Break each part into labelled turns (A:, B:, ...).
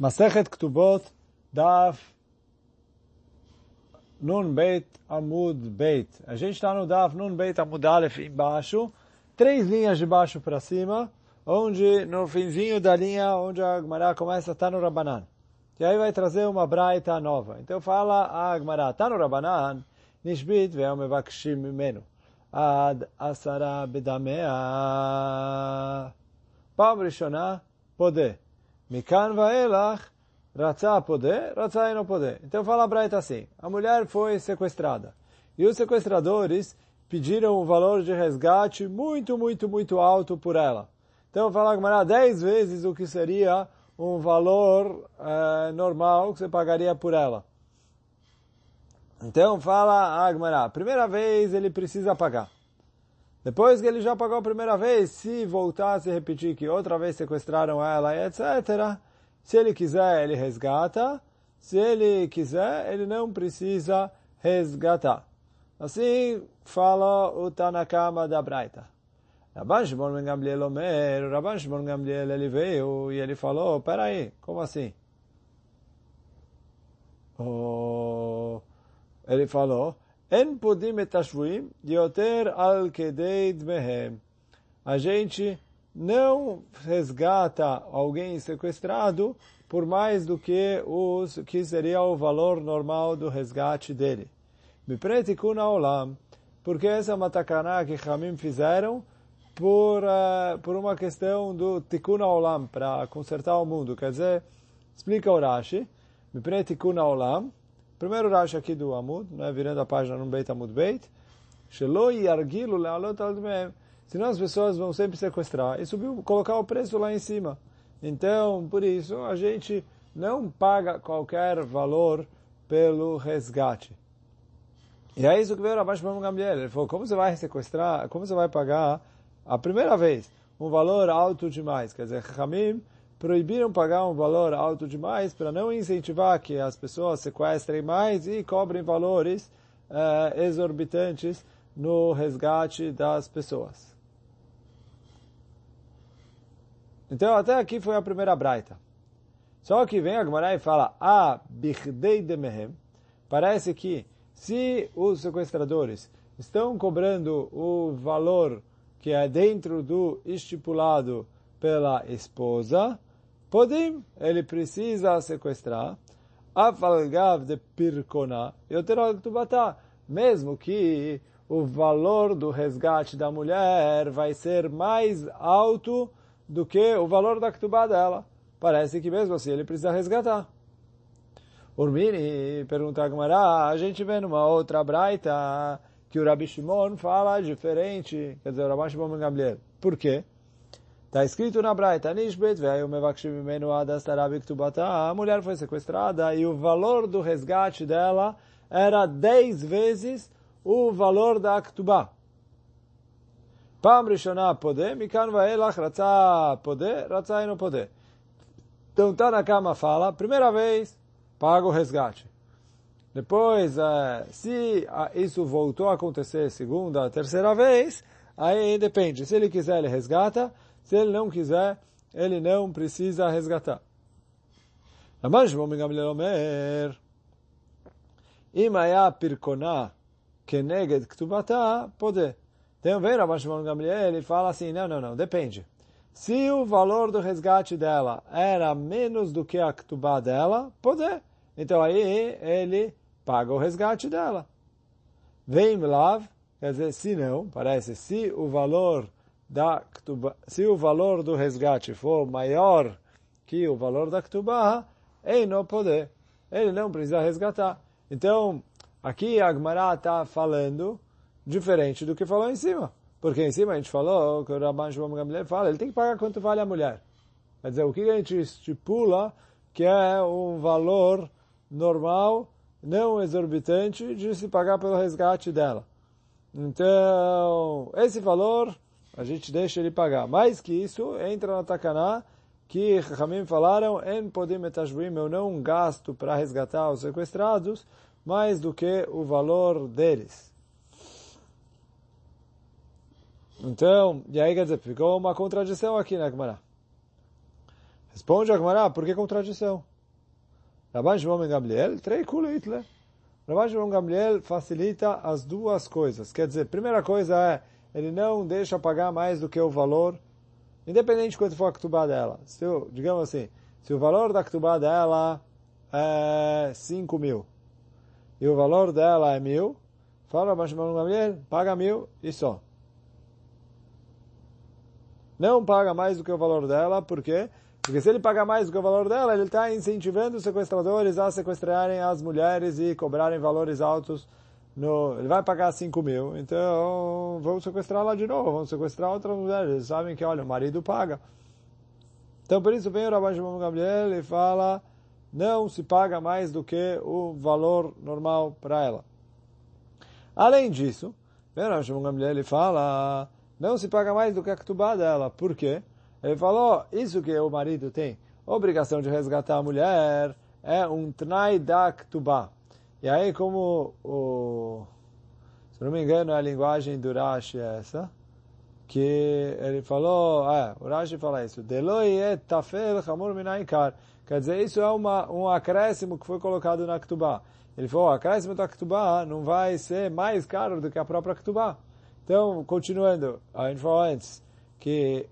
A: Masechet Ktubot, Daf Nun Beit Amud Beit. A gente está no Daf Nun Beit Amud Aleph embaixo, três linhas de baixo para cima, onde no finzinho da linha onde a Agmará começa está no Rabanan. E aí vai trazer uma braita nova. Então fala a Agmará, está no Rabanan, Nishbit ve'el mevakshim mimenu. Ad asara bedamea. Rishonah, poder. Mikan vaelach, ratzah poder, ratzah não poder. Então fala a Braita assim, a mulher foi sequestrada. E os sequestradores pediram um valor de resgate muito, muito, muito alto por ela. Então fala Gamara, dez vezes o que seria um valor eh, normal que você pagaria por ela. Então fala Agmará, primeira vez ele precisa pagar. Depois que ele já pagou a primeira vez, se voltar a repetir que outra vez sequestraram ela, etc., se ele quiser, ele resgata. Se ele quiser, ele não precisa resgatar. Assim fala o Tanakama da Braita. Rabban Shimon Ben Gamliel Omer, Rabban Shimon Gamliel, ele veio e ele falou, peraí, como assim? Oh, ele falou, En podim etashvuim yoter al kedei dmehem. A gente não resgata alguém sequestrado por mais do que os que seria o valor normal do resgate dele. Mipretikuna olam, porque essa é uma takana que Hamim fizeram por, uh, por uma questão do tikuna olam, para consertar o mundo. Quer dizer, explica o Rashi, Mipretikuna olam, Primeiro Rashi aqui do Amud, né, virando a página no Beit Amud Beit, Shelo le'alot al Senão as pessoas vão sempre sequestrar e subir, colocar o preço lá em cima. Então, por isso, a gente não paga qualquer valor pelo resgate. E é isso que veio Rabash Shimon Gamliel. Ele falou, como você vai sequestrar, como você vai pagar a primeira vez um valor alto demais? Quer dizer, Hamim proibiram pagar um valor alto demais para não incentivar que as pessoas sequestrem mais e cobrem valores uh, exorbitantes no resgate das pessoas. Então, até aqui foi a primeira braita. Só que vem a Gemara e fala, ah, bichdei de. Parece que se os sequestradores estão cobrando o valor que é dentro do estipulado pela esposa, Podim, ele precisa sequestrar. Afalgav de pirkona, yoterogtubatá. Mesmo que o valor do resgate da mulher vai ser mais alto do que o valor da ktubá dela. Parece que mesmo assim ele precisa resgatar. Urmini pergunta a Gamara, a gente vê numa outra braita que o Rabi Shimon fala diferente, quer dizer, o Rabi Shimon Gamliel. Por quê? Está escrito na Braita, Nishbet veio mevakshimimenu adastarabiktubata. A mulher foi sequestrada e o valor do resgate dela era dez vezes o valor da Aktubá. Pam Rishonah poder, Mikan vaelach ratzah poder, ratzah não poder. Então tá na cama fala, primeira vez, paga o resgate. Depois, eh, se isso voltou a acontecer segunda, terceira vez, aí depende. Se ele quiser, ele resgata. Se ele não quiser, ele não precisa resgatar. Mas vamos enganar Omer. Imaya pirkoná keneged ktubata pode. Tem um ver, Abaixo Gamliel, ele fala assim, não, não, não, depende. Se o valor do resgate dela era menos do que a ktubá dela, pode. Então aí ele paga o resgate dela. Vem lav, quer dizer, se não, parece, se o valor da Ktubá, se o valor do resgate for maior que o valor da Ktubá, ele não pode, ele não precisa resgatar. Então, aqui a Agmará está falando diferente do que falou em cima. Porque em cima a gente falou, que o Rabban Shimon Gamliel fala, ele tem que pagar quanto vale a mulher. Quer dizer, o que a gente estipula que é um valor normal, não exorbitante, de se pagar pelo resgate dela. Então, esse valor a gente deixa ele pagar. Mais que isso, entra na Takaná, que Ramim falaram, en podim eu não gasto para resgatar os sequestrados, mais do que o valor deles. Então, e aí quer ficou uma contradição aqui na Gemara. Responde a Gemara, por que contradição? Rabban Shimon Gamliel, trei kulitle. Rabban Shimon Gamliel facilita as duas coisas. Quer dizer, primeira coisa é, ele não deixa pagar mais do que o valor, independente de quanto for a ktubá dela. Se digamos assim, se o valor da ktubá dela é 5 mil, e o valor dela é mil, fala Shimon Gamliel, paga mil e só. Não paga mais do que o valor dela, por quê? Porque se ele pagar mais do que o valor dela, ele está incentivando os sequestradores a sequestrarem as mulheres e cobrarem valores altos. No, ele vai pagar 5 mil, então vamos sequestrar lá de novo, vamos sequestrar outras mulheres. Eles sabem que, olha, o marido paga. Então, por isso vem o Rabban Shimon Gabriel e fala, não se paga mais do que o valor normal para ela. Além disso, vem o Rabban Shimon Gabriel e fala, não se paga mais do que a ktubá dela. Por quê? Ele falou, isso que o marido tem obrigação de resgatar a mulher é um tnai da ktubá. E aí, como o, se não me engano, a linguagem do Rashi é essa, que ele falou, é, o Rashi fala isso, Deloi et tafel chamur minaikar. Quer dizer, isso é uma, um acréscimo que foi colocado na ktubá. Ele falou, o acréscimo da ktubá não vai ser mais caro do que a própria ktubá. Então, continuando, a gente falou antes que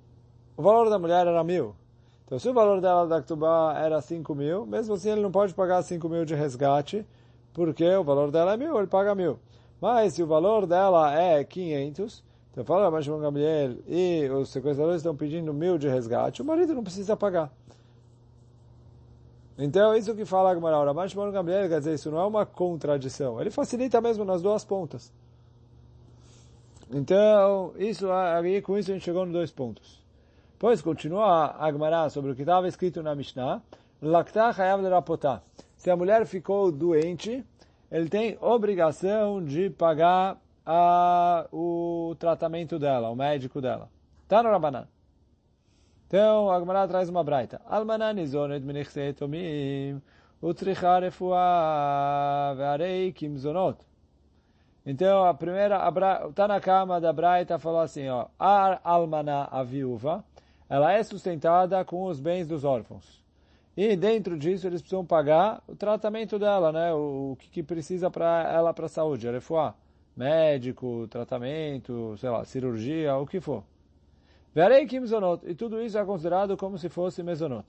A: o valor da mulher era mil. Então, se o valor dela da Ktubá era cinco mil, mesmo assim ele não pode pagar cinco mil de resgate, porque o valor dela é mil, ele paga mil. Mas se o valor dela é 500, então fala mas Shimon Gabriel e os sequestradores estão pedindo mil de resgate, o marido não precisa pagar. Então, isso que fala a Gemara, Raman Shimon Gabriel, quer dizer, isso não é uma contradição. Ele facilita mesmo nas duas pontas. Então, isso, aí, com isso a gente chegou nos dois pontos. Depois continua Agmará sobre o que estava escrito na Mishnah. Laktah hayav lerapotah. Se a mulher ficou doente, ele tem obrigação de pagar a, o tratamento dela, o médico dela. Tá no Rabanan. Então, a Agmará traz uma braita. Almanan izonet menichse tomim utricha ve'arei kimzonot. Então, a primeira, está na cama da Braita, falou assim, ó, a almaná, a viúva, ela é sustentada com os bens dos órfãos. E dentro disso eles precisam pagar o tratamento dela, né? O, o que, que, precisa para ela para a saúde, refuá, médico, tratamento, sei lá, cirurgia, o que for. Verei que mezonot. E tudo isso é considerado como se fosse mezonot.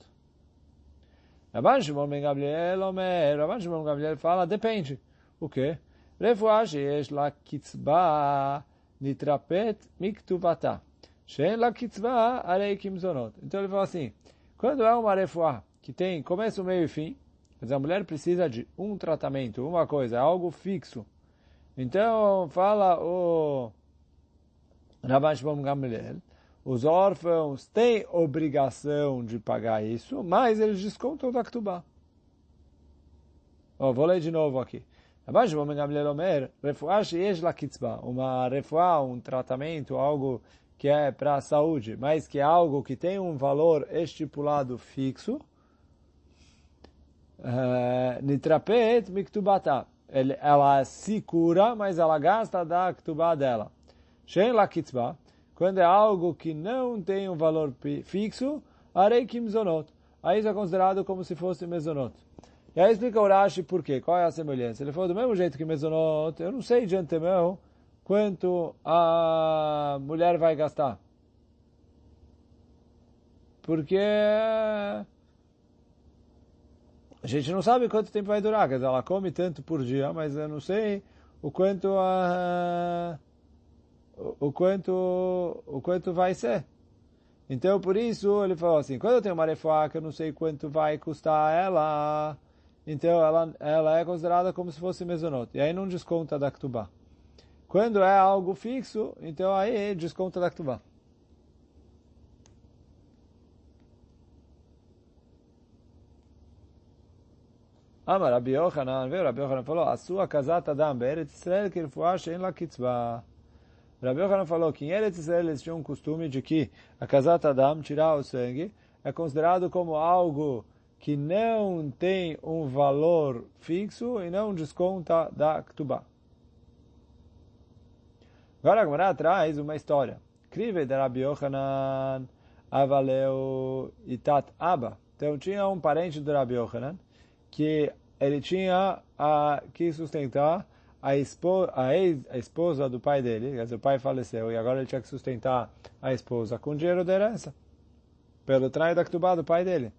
A: Rabban Shimon ben Gabriel, Omer, Rabban Shimon ben Gabriel fala, depende. O quê? Refuá sheyesh la kitzba nitrapet miktubata. Shen la kitzvah arei kimzonot. Então ele fala assim, quando é uma refuá que tem começo, meio e fim, dizer, a mulher precisa de um tratamento, uma coisa, algo fixo. Então, fala o Rabban Shimon Gamliel, os órfãos têm obrigação de pagar isso, mas eles descontam da Ktubá. Oh, vou ler de novo aqui. Rabban Shimon Gamliel Omer, refuá sheyesh la kitzvah, uma refuá, um tratamento, algo que é para a saúde, mas que é algo que tem um valor estipulado fixo, nitrapet miktubata. Ela se cura, mas ela gasta da ktubá dela. Shen la kitzba, quando é algo que não tem um valor fixo, arei kimzonot. Aí isso é considerado como se fosse mezonot. E aí explica o Rashi por quê, qual é a semelhança. Ele falou do mesmo jeito que mezonot, eu não sei de antemão quanto a mulher vai gastar. Porque a gente não sabe quanto tempo vai durar. Quer dizer, ela come tanto por dia, mas eu não sei o quanto a, o quanto o quanto vai ser. Então, por isso, ele falou assim, quando eu tenho uma refuá que eu não sei quanto vai custar ela, então ela, ela é considerada como se fosse mesonot. E aí não desconta da ktubá. Quando é algo fixo, então aí desconta da Ktubá. Amar Rabi Yochanan, veio Rabi Yochanan falou, a sua casata Adam, Beretz Israel, que ele em la kitzvah. Rabi Yochanan falou que em Eretz Israel eles tinham um costume de que a casata Adam, tirar o sangue, é considerado como algo que não tem um valor fixo e não desconta da Ktubah. Agora a Gemara traz uma história. Krive de Rabbi Yochanan avaleu itat Abba. Então tinha um parente do Rabbi Yochanan que ele tinha a, que sustentar a, esposa, a, ex, a esposa do pai dele, quer dizer, o pai faleceu e agora ele tinha que sustentar a esposa com dinheiro de herança, pelo traio da Ktubá do pai dele.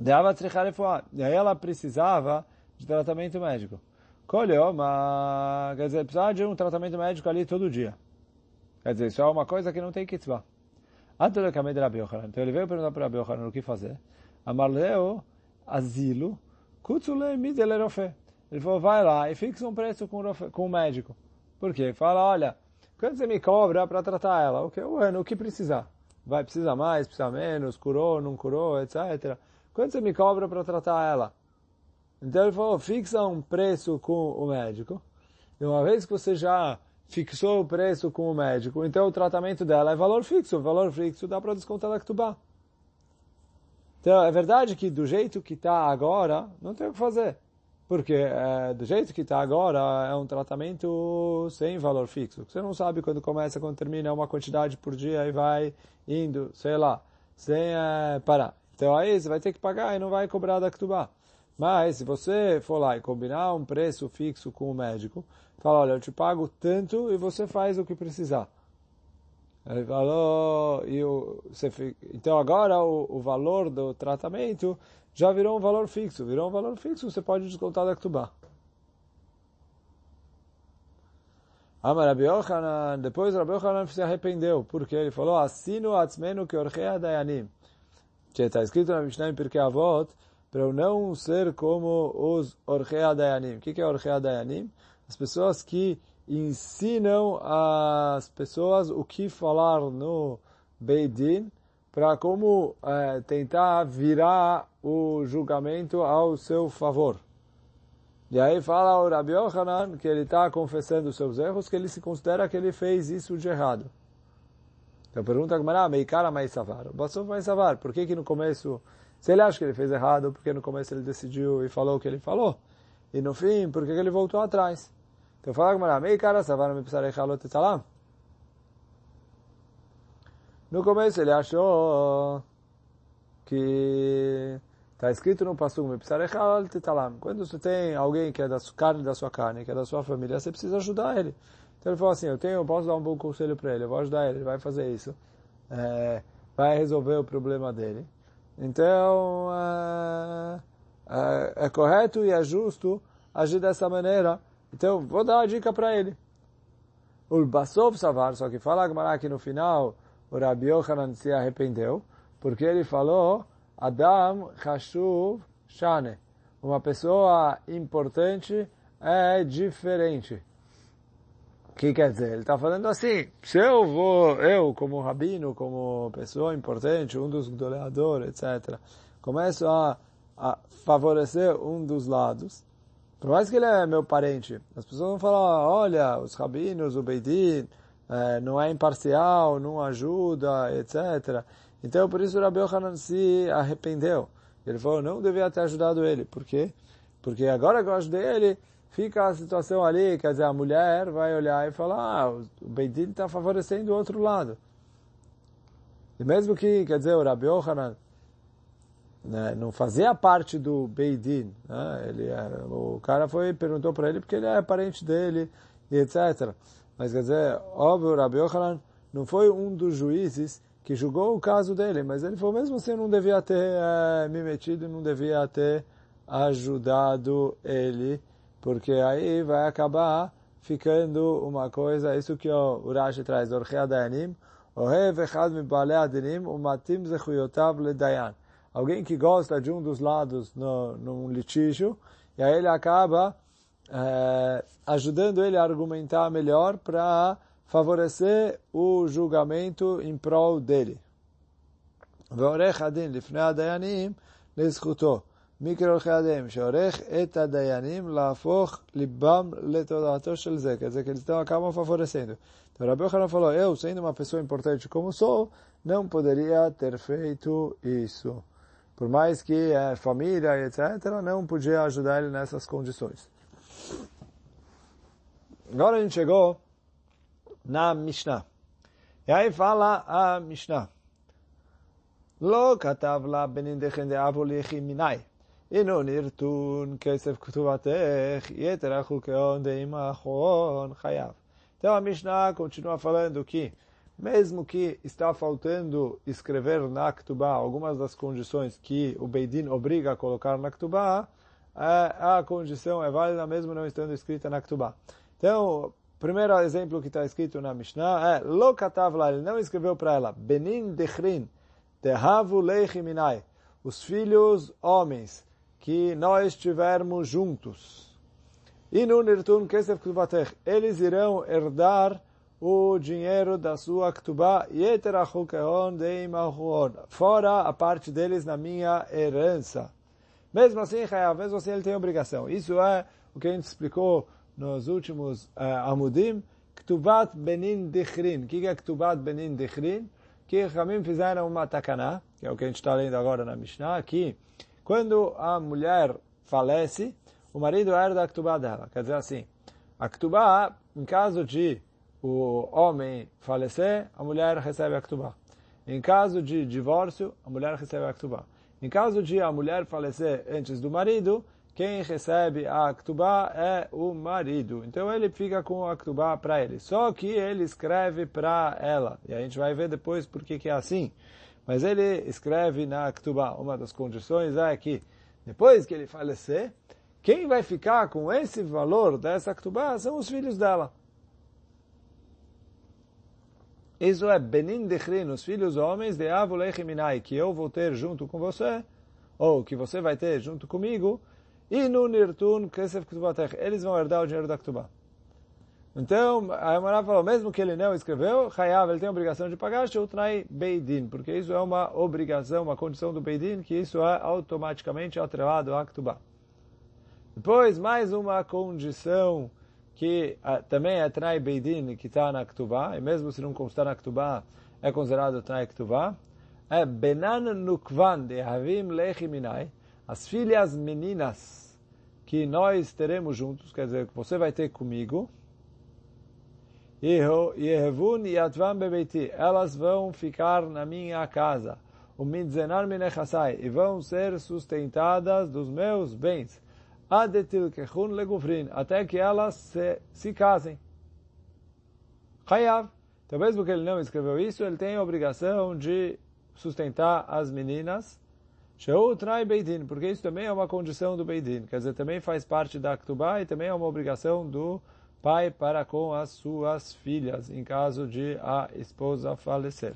A: E aí ela precisava de tratamento médico. Colheu, mas quer dizer, precisava de um tratamento médico ali todo dia. Quer dizer, isso é uma coisa que não tem kitzvah. Então ele veio perguntar para Rabi Yochanan o que fazer. Amarleu asilo kutzule midelerofe. Ele falou, vai lá e fixa um preço com, com o médico. Por quê? Fala, olha, quanto você me cobra para tratar ela? O que, o que precisar? Vai precisar mais, precisa menos, curou, não curou, etc. Quanto você me cobra para tratar ela? Então ele falou, fixa um preço com o médico. E uma vez que você já fixou o preço com o médico, então o tratamento dela é valor fixo. O valor fixo dá para descontar da Ktubá. Então é verdade que do jeito que está agora, não tem o que fazer. Porque é, do jeito que está agora, é um tratamento sem valor fixo. Você não sabe quando começa, quando termina, é uma quantidade por dia e vai indo, sei lá, sem é, parar. Então aí você vai ter que pagar e não vai cobrar da Ktubá. Mas se você for lá e combinar um preço fixo com o médico, fala, olha, eu te pago tanto e você faz o que precisar. Ele falou, e o, você, então agora o, o valor do tratamento já virou um valor fixo. Virou um valor fixo, você pode descontar da Ktubá. Amar Yochanan, depois Rabi Yochanan se arrependeu, porque ele falou, assino atzmenu que orchea dayanim. Que está escrito na Mishnah em Pirkei Avot, para eu não ser como os orchea dayanim. O que é orchea dayanim? As pessoas que ensinam as pessoas o que falar no Beidin para como é, tentar virar o julgamento ao seu favor. E aí fala o Rabi Yohanan que ele está confessando seus erros, que ele se considera que ele fez isso de errado. Então pergunta a Gemara, Meikara mais savar. Bassof mais savar. Por que que no começo, se ele acha que ele fez errado, porque no começo ele decidiu e falou o que ele falou? E no fim, por que que ele voltou atrás? Então fala a Gemara, Meikara savar me psarei halot etalam. No começo ele achou que está escrito no Passuk, quando você tem alguém que é da carne da sua carne, que é da sua família, você precisa ajudar ele. Então ele falou assim, eu tenho, eu posso dar um bom conselho para ele, eu vou ajudar ele, ele vai fazer isso, é, vai resolver o problema dele. Então é, é, é correto e é justo agir dessa maneira. Então vou dar uma dica para ele. O Basov Savar, só que fala que no final o Rabi Yochanan se arrependeu, porque ele falou, Adam Hashuv Shane. Uma pessoa importante é diferente. O que quer dizer? Ele está falando assim, se eu vou, eu como rabino, como pessoa importante, um dos goleadores, etc., começo a, a favorecer um dos lados, por mais que ele é meu parente, as pessoas vão falar, olha, os rabinos, o Beidin, é, não é imparcial, não ajuda, etc. Então, por isso o Rabi Yohanan se arrependeu. Ele falou, não devia ter ajudado ele. Por quê? Porque agora que eu ajudei ele, fica a situação ali, quer dizer, a mulher vai olhar e falar, ah, o Beidin está favorecendo o outro lado. E mesmo que, quer dizer, o Rabi Yohanan né, não fazia parte do Beidin, né, ele, é, o cara foi perguntou para ele porque ele é parente dele, e etc. Mas quer dizer, óbvio, Rabi Yochanan não foi um dos juízes que julgou o caso dele, mas ele falou, mesmo assim, não devia ter é, me metido, não devia ter ajudado ele, porque aí vai acabar ficando uma coisa, isso que o Urashi traz, Orchei Adayanim, Ohev Echad Mibale Adinim, Umatim Zechuyotav Ledayan Alguém que gosta de um dos lados no, num litígio, e aí ele acaba é, ajudando ele a argumentar melhor para favorecer o julgamento em prol dele. ועורך הדין לפני הדיינים לזכותו. מקרא עורכי הדין, שעורך את הדיינים להפוך ליבם לתודעתו של זה, quer dizer que eles estão, acabam favorecendo. Então Rabi Yochanan falou, eu sendo uma pessoa importante como sou, não poderia ter feito isso. Por mais que é família, etc., não podia ajudar ele nessas condições. Agora a gente chegou na Mishnah. E aí fala a Mishnah. Lo katav la benindechen de minai. אינו נרתון כסף כתובתך, יתר החוקאון דעים האחרון חייב. Então a Mishnah continua falando que, mesmo que está faltando escrever na Ktubá algumas das condições que o Beidin obriga a colocar na Ktubá, a condição é válida mesmo não estando escrita na Ktubá. Então, primeiro exemplo que está escrito na Mishnah é Lo katavla, ele não escreveu para ela, Benin dechrin, tehavu leichiminai, os filhos homens que nós tivermos juntos. E no Nirtun Kesef Ktubatech, eles irão herdar o dinheiro da sua Ktubá, fora a parte deles na minha herança. Mesmo assim, mesmo assim ele tem obrigação. Isso é o que a gente explicou nos últimos uh, Amudim, Ktubat Benin Dichrin. O que é Ktubat Benin Dichrin? Que Ramim fizeram uma takaná, que é o que a gente está lendo agora na Mishnah, que quando a mulher falece, o marido herda a Ktubá dela. Quer dizer assim, a Ktubá, em caso de o homem falecer, a mulher recebe a Ktubá. Em caso de divórcio, a mulher recebe a Ktubá. Em caso de a mulher falecer antes do marido, quem recebe a Ktubá é o marido. Então ele fica com a Ktubá para ele. Só que ele escreve para ela. E a gente vai ver depois por que, é assim. Mas ele escreve na Ktubá. Uma das condições é que depois que ele falecer, quem vai ficar com esse valor dessa Ktubá são os filhos dela. Isso é Benin Dechrin, os filhos homens de Avulech Minai, que eu vou ter junto com você, ou que você vai ter junto comigo, e no Nirtun Kesef Ktubatech, eles vão herdar o dinheiro da Ktubá. Então, a Emorá falou, mesmo que ele não escreveu, Hayav, ele tem a obrigação de pagar Shultnai Beidin, porque isso é uma obrigação, uma condição do Beidin, que isso é automaticamente atrelado à Ktubá. Depois, mais uma condição que uh, também é Trai Beidin, que está na Ktubá, e mesmo se não constar na Ktubá, é considerado Trai Ktubá, é Benan Nukvan de Havim Lechiminai, as filhas meninas que nós teremos juntos, quer dizer, que você vai ter comigo, Yehevun Yatvan Bebeiti, elas vão ficar na minha casa, o Midzenar Minechasai, e vão ser sustentadas dos meus bens adetil kechun legufrin, até que elas se, se casem. Hayav. Então, mesmo que ele não escreveu isso, ele tem a obrigação de sustentar as meninas. Sheu trai beidin, porque isso também é uma condição do beidin. Quer dizer, também faz parte da Ktubá e também é uma obrigação do pai para com as suas filhas, em caso de a esposa falecer.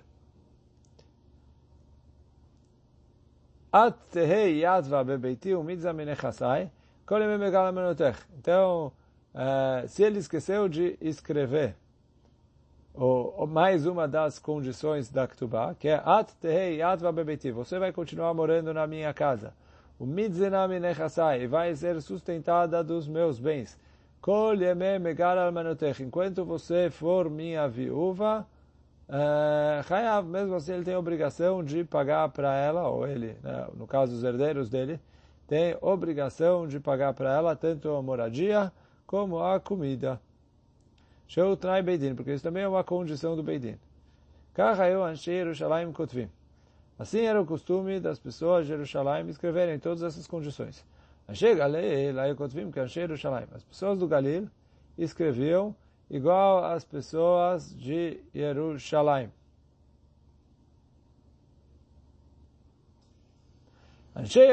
A: At tehei yadva bebeiti umidzah minechasai, então, uh, se ele esqueceu de escrever ou, mais uma das condições da Ktubá, que é At Tehei Atva Bebeti, você vai continuar morando na minha casa. O Midzenami Nechasai, vai ser sustentada dos meus bens. Kol enquanto você for minha viúva, uh, Hayav, mesmo assim ele tem a obrigação de pagar para ela, ou ele, né, no caso os herdeiros dele, tem obrigação de pagar para ela tanto a moradia como a comida. Show trai Beidin, porque isso também é uma condição do Beidin. Assim era o costume das pessoas de Jerusalém escreverem todas essas condições. Chega As pessoas do Galil escreviam igual as pessoas de Jerusalém. Anshei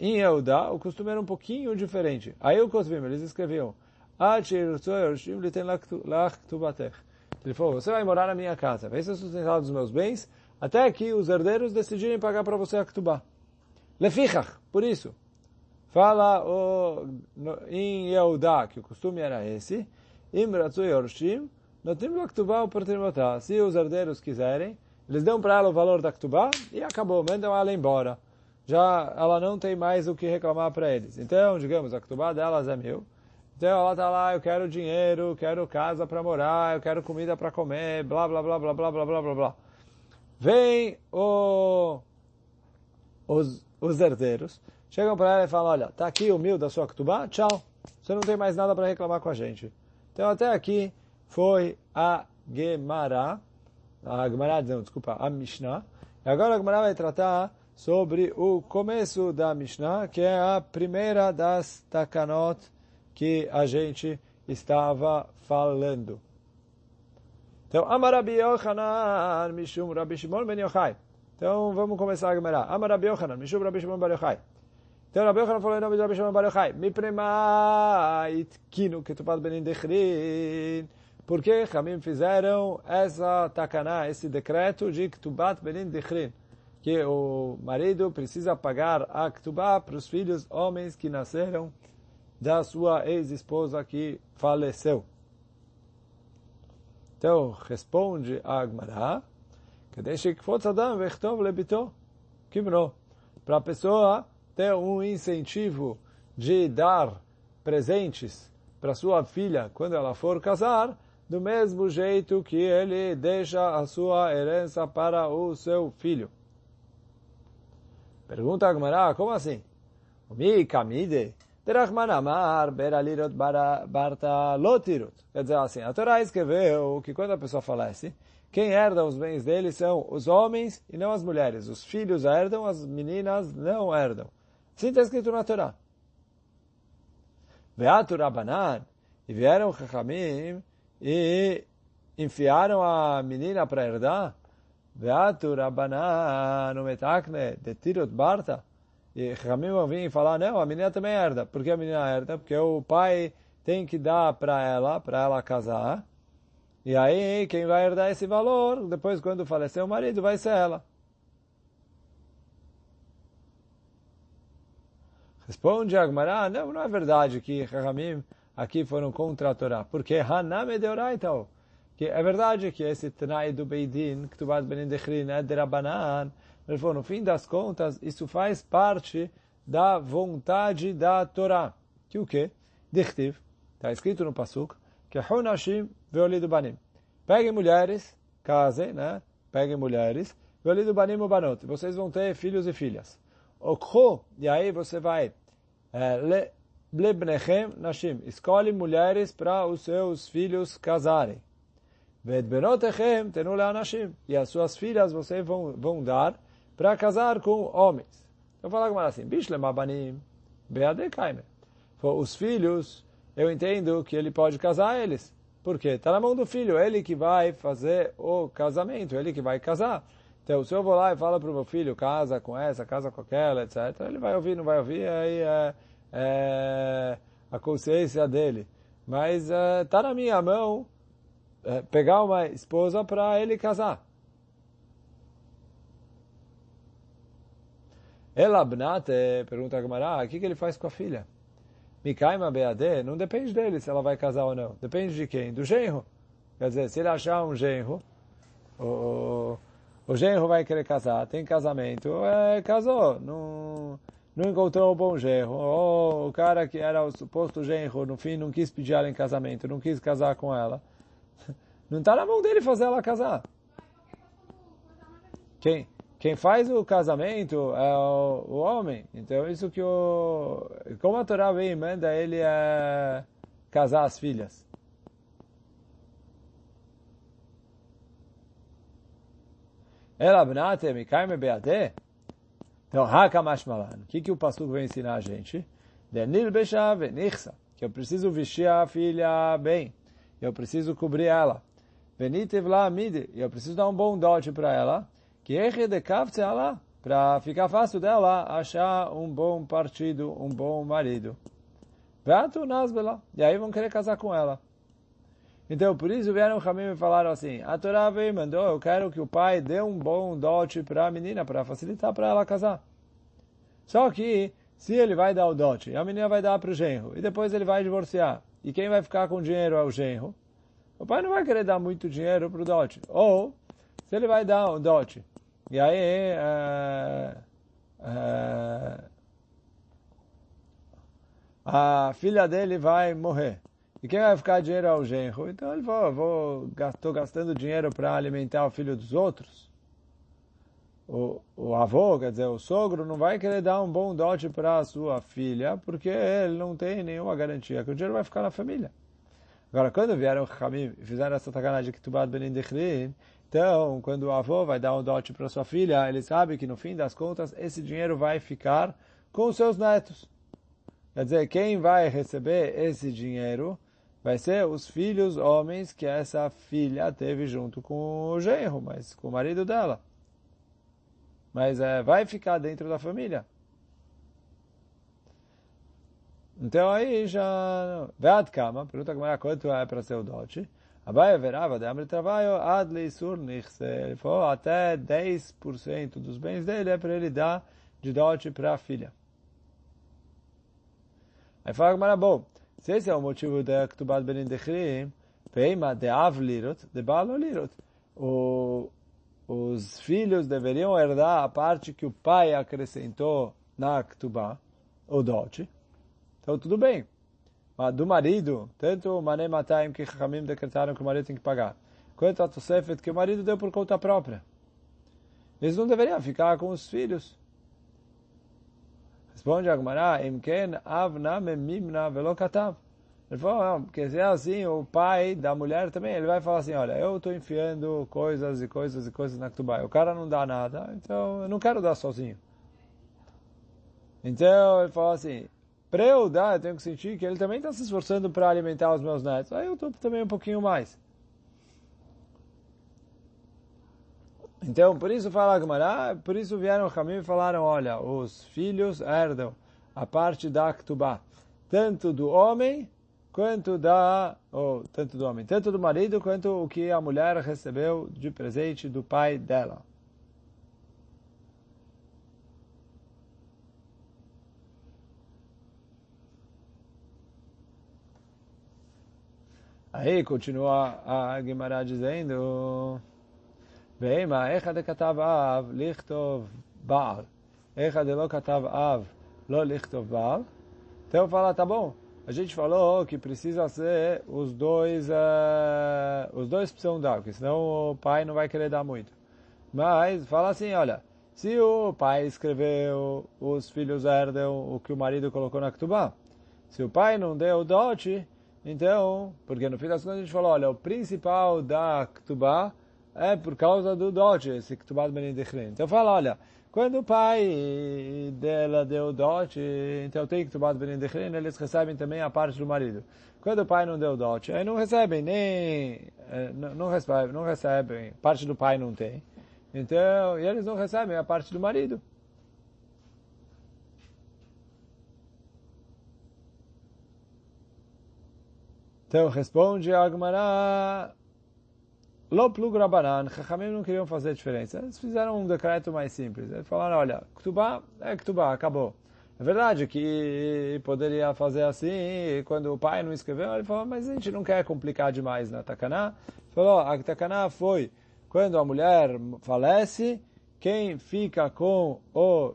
A: em Eudá, o costume era um pouquinho diferente. Aí o Kotvim, eles escreviam, ele falou, você vai morar na minha casa, vai ser sustentado dos meus bens, até que os herdeiros decidirem pagar para você a Ktubá. Lefichach, por isso. Fala o, no, em Yehudá, que o costume era esse, Im Ratzui Orshim, Notim Ktubá o Se os herdeiros quiserem, eles dão para ela o valor da Ktubá e acabou, mandam ela embora já ela não tem mais o que reclamar para eles. Então, digamos, a Ketubá delas é mil. Então ela está lá, eu quero dinheiro, eu quero casa para morar, eu quero comida para comer, blá, blá, blá, blá, blá, blá, blá, blá, blá. Vem o, os, os herdeiros, chegam para ela e falam, olha, tá aqui o mil da sua Ketubá, tchau. Você não tem mais nada para reclamar com a gente. Então até aqui foi a Gemara, a Gemara, não, desculpa, a Mishnah. E agora a Gemara vai tratar sobre o começo da Mishnah, que é a primeira das takanot que a gente estava falando. Então, Amar Rabi Yochanan, Mishum Rabi Shimon Ben Yochai. Então, vamos começar a Gemara. Rabi Yochanan, Mishum Rabi Shimon Ben Yochai. Então, Rabi Yochanan falou em nome de Rabi Shimon Ben Yochai. Mi premait kinu ketupat benin dechrin. Por que Hamim fizeram essa takaná, esse decreto de ketubat benin dechrin? Que o marido precisa pagar a ketubá para os filhos homens que nasceram da sua ex-esposa que faleceu. Então, responde a Agmará, para a pessoa ter um incentivo de dar presentes para sua filha quando ela for casar, do mesmo jeito que ele deixa a sua herança para o seu filho. Pergunta a Agmará, como assim? O mi kamide, Derachman Amar, Beralirot Barta Lotirut. Quer dizer assim, a Torá escreveu que quando a pessoa falece, quem herda os bens dele são os homens e não as mulheres. Os filhos herdam, as meninas não herdam. Assim está escrito na Torá. Veatur Abanan, e vieram Chachamim e enfiaram a menina para herdar. Veatur Abanan, o metakne, de Tirot Barta. E Ramim vão vir e falar, não, a menina também herda. Por que a menina herda? Porque o pai tem que dar para ela, para ela casar. E aí, quem vai herdar esse valor, depois quando falecer o marido, vai ser ela. Responde Agmará, não, não é verdade que Ramim aqui foram contra a Torá. Porque Hanam é de Que é verdade que esse Tanai do Beidin, vas benin dechrin, é de Rabanan, falou, no fim das contas, isso faz parte da vontade da Torá. Que o quê? Dichtiv. Está escrito no Pasuk, que Hunashim veolido banim. Peguem mulheres, casem, né? Peguem mulheres, veolido banim o banot. Vocês vão ter filhos e filhas. Okho, e aí você vai, é, lebnechem nashim. Escolhe mulheres para os seus filhos casarem. Tenu leanashim. E as suas filhas vocês vão, vão dar para casar com homens. Eu vou falar assim, Bishlem Abanim, Beadekaime. Os filhos, eu entendo que ele pode casar eles. Por quê? Está na mão do filho, ele que vai fazer o casamento, ele que vai casar. Então, se eu vou lá e falo para o meu filho, casa com essa, casa com aquela, etc., ele vai ouvir, não vai ouvir, aí é, é a consciência dele. Mas está é, na minha mão pegar uma esposa para ele casar. Ela Bnate, pergunta a Gamara, o que, que ele faz com a filha? Mikaima Beade, não depende dele se ela vai casar ou não. Depende de quem? Do genro. Quer dizer, se ele achar um genro, o, o genro vai querer casar, tem casamento, é, casou, não, não encontrou o bom genro. Ou o cara que era o suposto genro, no fim não quis pedir ela em casamento, não quis casar com ela. Não está na mão dele fazer ela casar. Quem? Quem faz o casamento é o, o, homem. Então, isso que o... Como a Torá vem e manda ele é, casar as filhas. Ela bnate mikaime beate. Então, hakamashmalan. O que, que o pastor vem ensinar a gente? Denil beshave nichsa. Que eu preciso vestir a filha bem. Eu preciso cobrir ela. Venitev la mide. Eu preciso dar um bom dote para ela que de lá para ficar fácil dela achar um bom partido, um bom marido. E aí vão querer casar com ela. Então, por isso vieram Hamim e falaram assim, a Torá veio e mandou, eu quero que o pai dê um bom dote para a menina, para facilitar para ela casar. Só que, se ele vai dar o dote, a menina vai dar para o genro, e depois ele vai divorciar, e quem vai ficar com o dinheiro é o genro, o pai não vai querer dar muito dinheiro para o dote. Ou, se ele vai dar o dote, e aí, uh, uh, a filha dele vai morrer. E quem vai ficar dinheiro é o genro. Então ele falou, vou, estou gastando dinheiro para alimentar o filho dos outros. O, o avô, quer dizer, o sogro, não vai querer dar um bom dote para a sua filha, porque ele não tem nenhuma garantia que o dinheiro vai ficar na família. Agora, quando vieram Hamim e fizeram essa takanagem que Tubat Ben Indechrin, Então, quando o avô vai dar um dote para sua filha, ele sabe que no fim das contas esse dinheiro vai ficar com os seus netos. Quer dizer, quem vai receber esse dinheiro vai ser os filhos homens que essa filha teve junto com o genro, mas com o marido dela. Mas é, vai ficar dentro da família. Então aí já... Vead kama, pergunta como é quanto é para ser o dote. Abai verava de amre trabalho ad leisur nichse. Ele falou até 10% dos bens dele é para ele dar de dote para a filha. Aí fala que bom, se esse é o motivo da Ktubat Benin Dechrim, Peima de Av Lirot, de Baal Lirot. Os filhos deveriam herdar a parte que o pai acrescentou na Ktubá, o dote. Então tudo bem. Mas do marido, tanto o Mané Mataim que Chachamim decretaram que o marido tem que pagar, quanto a Tosefet que o marido deu por conta própria. Eles não deveriam ficar com os filhos. Responde Agmará, Imken avna memimna velo katav. Ele falou, não, porque se é assim, o pai da mulher também, ele vai falar assim, olha, eu estou enfiando coisas e coisas e coisas na Ketubá. O cara não dá nada, então eu não quero dar sozinho. Então ele falou assim, para eu dar, eu tenho que sentir que ele também está se esforçando para alimentar os meus netos. Aí eu estou também um pouquinho mais. Então, por isso fala Gemara, por isso vieram o caminho e falaram, olha, os filhos herdam a parte da Ktubá, tanto do homem quanto da, ou tanto do homem, tanto do marido quanto o que a mulher recebeu de presente do pai dela. Aí continua a Guimarães dizendo: Veima, echad catav av, lichtov baal. Echad lo catav av, lo lichtov baal. Então fala, tá bom. A gente falou que precisa ser os dois, uh, os dois precisam dar, porque senão o pai não vai querer dar muito. Mas fala assim, olha, se o pai escreveu, os filhos herdam o que o marido colocou na Ketubá. Se o pai não deu o dote, então, porque no fim das contas a gente falou, olha, o principal da Ktubá é por causa do dote, esse Ktubad Ben Dechrin. Então fala, olha, quando o pai dela deu dote, então tem Ktubad Ben Dechrin, eles recebem também a parte do marido. Quando o pai não deu dote, aí não recebem nem, eh, não recebem, não recebem, parte do pai não tem. Então, e eles não recebem a parte do marido. Então responde Agmará, Lo plug rabanan, Chachamim não queriam fazer diferença. Eles fizeram um decreto mais simples. Eles falaram, olha, Ktubá é Ktubá, acabou. É verdade que poderia fazer assim, quando o pai não escreveu, ele falou, mas a gente não quer complicar demais na Takaná. Falou, a Takaná foi, quando a mulher falece, quem fica com o,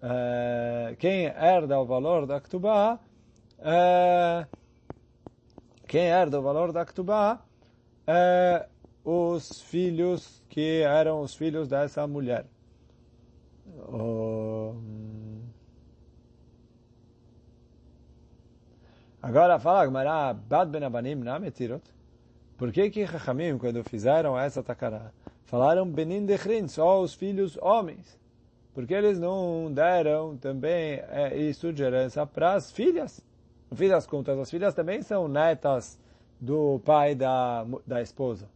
A: eh, quem herda o valor da Ktubá, eh, quem herda o valor da Ktubá, eh, os filhos que eram os filhos dessa mulher. Agora fala Gmará, Bad Ben Abanim Nametirot. Por que que quando fizeram essa takará, falaram Benin Dechrin, só os filhos homens? Porque eles não deram também é, isso de herança para as filhas. No fim das contas, as filhas também são netas do pai da, da esposa.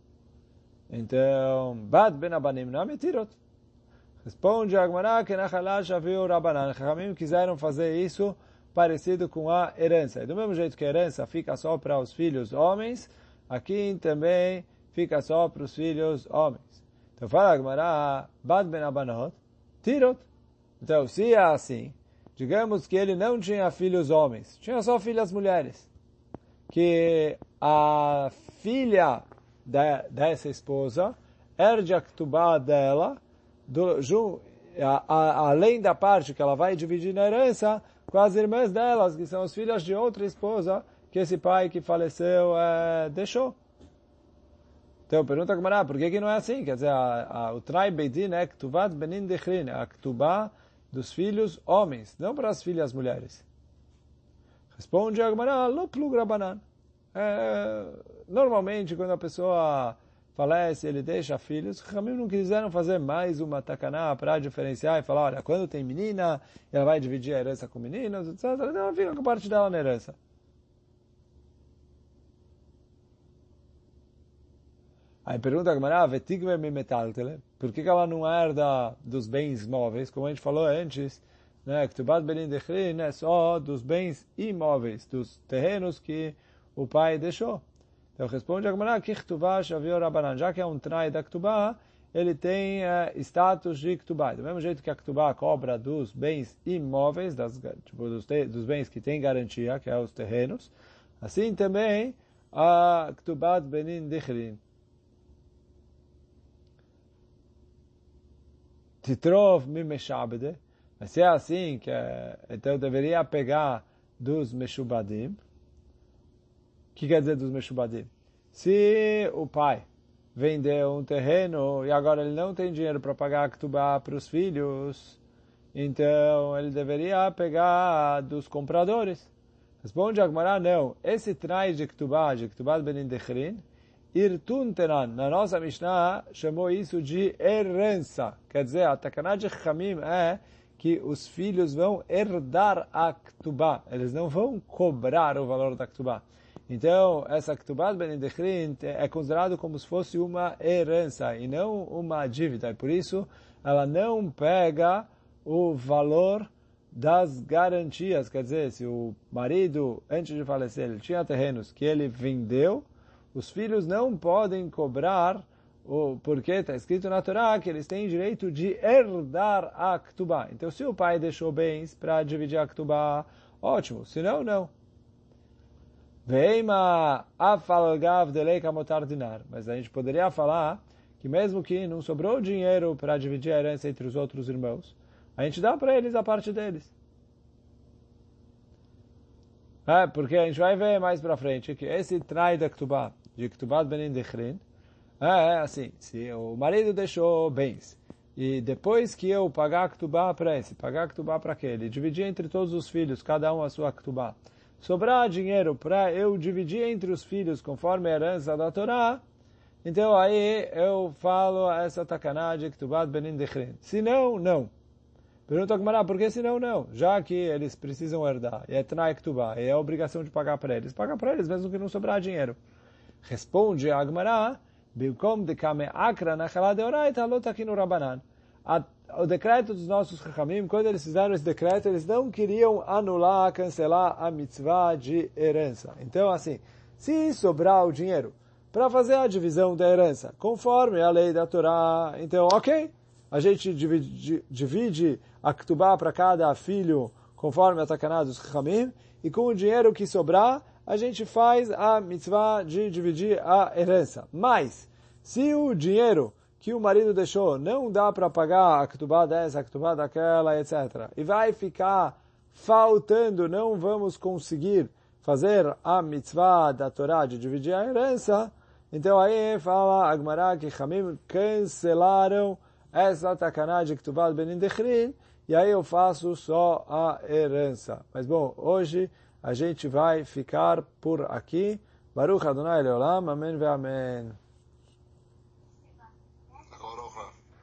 A: Então, Bad Ben Abanim não metirot. Responde a Agmará que Nachalá já viu Rabanan. Ramim quiseram fazer isso parecido com a herança. E do mesmo jeito que a herança fica só para os filhos homens, aqui também fica só para os filhos homens. Então fala Agmará, Bad Ben Abanot, Tirot. Então, se é assim, digamos que ele não tinha filhos homens, tinha só filhas mulheres, que a filha de, dessa esposa, herde a ktubá dela, do, ju, a, a, além da parte que ela vai dividir na herança, com as irmãs delas, que são as filhas de outra esposa, que esse pai que faleceu é, deixou. Então, pergunta como ah, por que, que não é assim? Quer dizer, a, a, o Trai Beidin é Ktubat Benin Dechrin, a Ktubá dos filhos homens, não para as filhas mulheres. Responde a Gemara, lo plug rabanan. É, normalmente, quando a pessoa falece, ele deixa filhos. Os não quiseram fazer mais uma takaná para diferenciar e falar, olha, quando tem menina, ela vai dividir a herança com meninos, etc. Ela fica com parte dela na herança. Aí pergunta a Gemara, Vetigve me metaltele, por que ela não herda dos bens móveis? Como a gente falou antes, né, Ktubat Belin Dechrin é só dos bens imóveis, dos terrenos que o pai deixou. Então responde a Gemara, Kichtubá Shavio Rabanan, já que é um trai da Ktubá, ele tem uh, status de Ktubá. Do mesmo jeito que a Ktubá cobra dos bens imóveis, das, tipo, dos, dos bens que tem garantia, que é os terrenos, assim também a Ktubat Benin Dechrin. Titrov Mimeshabede, mas se é assim, que é, então eu deveria pegar dos Meshubadim. O que quer dizer dos Meshubadim? Se o pai vendeu um terreno e agora ele não tem dinheiro para pagar a Ktubá para os filhos, então ele deveria pegar dos compradores. Responde Agmará, não. Esse traz de Ktubá, de Ktubá Benin Dechrin, Irtun Tenan, na nossa Mishnah, chamou isso de herança. Quer dizer, a Takanah de é que os filhos vão herdar a Ktubá. Eles não vão cobrar o valor da Ktubá. Então, essa Ktubá Ben Dechrin é considerado como se fosse uma herança e não uma dívida. E por isso, ela não pega o valor das garantias. Quer dizer, se o marido, antes de falecer, ele tinha terrenos que ele vendeu, os filhos não podem cobrar, porque está escrito na Torá que eles têm direito de herdar a Ktubá. Então, se o pai deixou bens para dividir a Ktubá, ótimo. Se não, não. Veima afalgav deleika motardinar. Mas a gente poderia falar que mesmo que não sobrou dinheiro para dividir a herança entre os outros irmãos, a gente dá para eles a parte deles. É, porque a gente vai ver mais para frente que esse trai da Ktubá, de Ktubat Benin Dechrin, é, assim, se o marido deixou bens, e depois que eu pagar Ktubá para esse, pagar Ktubá para aquele, dividir entre todos os filhos, cada um a sua Ktubá, sobrar dinheiro para eu dividir entre os filhos conforme a herança da Torá, então aí eu falo essa takanah de Ktubat Benin Dechrin. Se não, não. Pergunta a Gemara, por que se não, não? Já que eles precisam herdar, e é Tnai Ktubá, e é a obrigação de pagar para eles, pagar para eles mesmo que não sobrar dinheiro. Responde a Agmará, Bilkom de Kame Akra Nachalá de Oraita Lot aqui no Rabanan. O decreto dos nossos Chachamim, quando eles fizeram esse decreto, eles não queriam anular, cancelar a mitzvah de herança. Então, assim, se sobrar o dinheiro para fazer a divisão da herança, conforme a lei da Torá, então, ok, a gente divide, divide a Ktubá para cada filho, conforme a Takaná dos Chachamim, e com o dinheiro que sobrar, a gente faz a mitzvah de dividir a herança. Mas, se o dinheiro que o marido deixou não dá para pagar a ketubá dessa, a ketubá daquela, etc., e vai ficar faltando, não vamos conseguir fazer a mitzvah da Torá de dividir a herança, então aí fala Agmará que Hamim cancelaram essa takanah de Ketubá Benin Dechrin, e aí eu faço só a herança. Mas bom, hoje a gente vai ficar por aqui. Baruch Adonai Leolam, Amém ve Amém.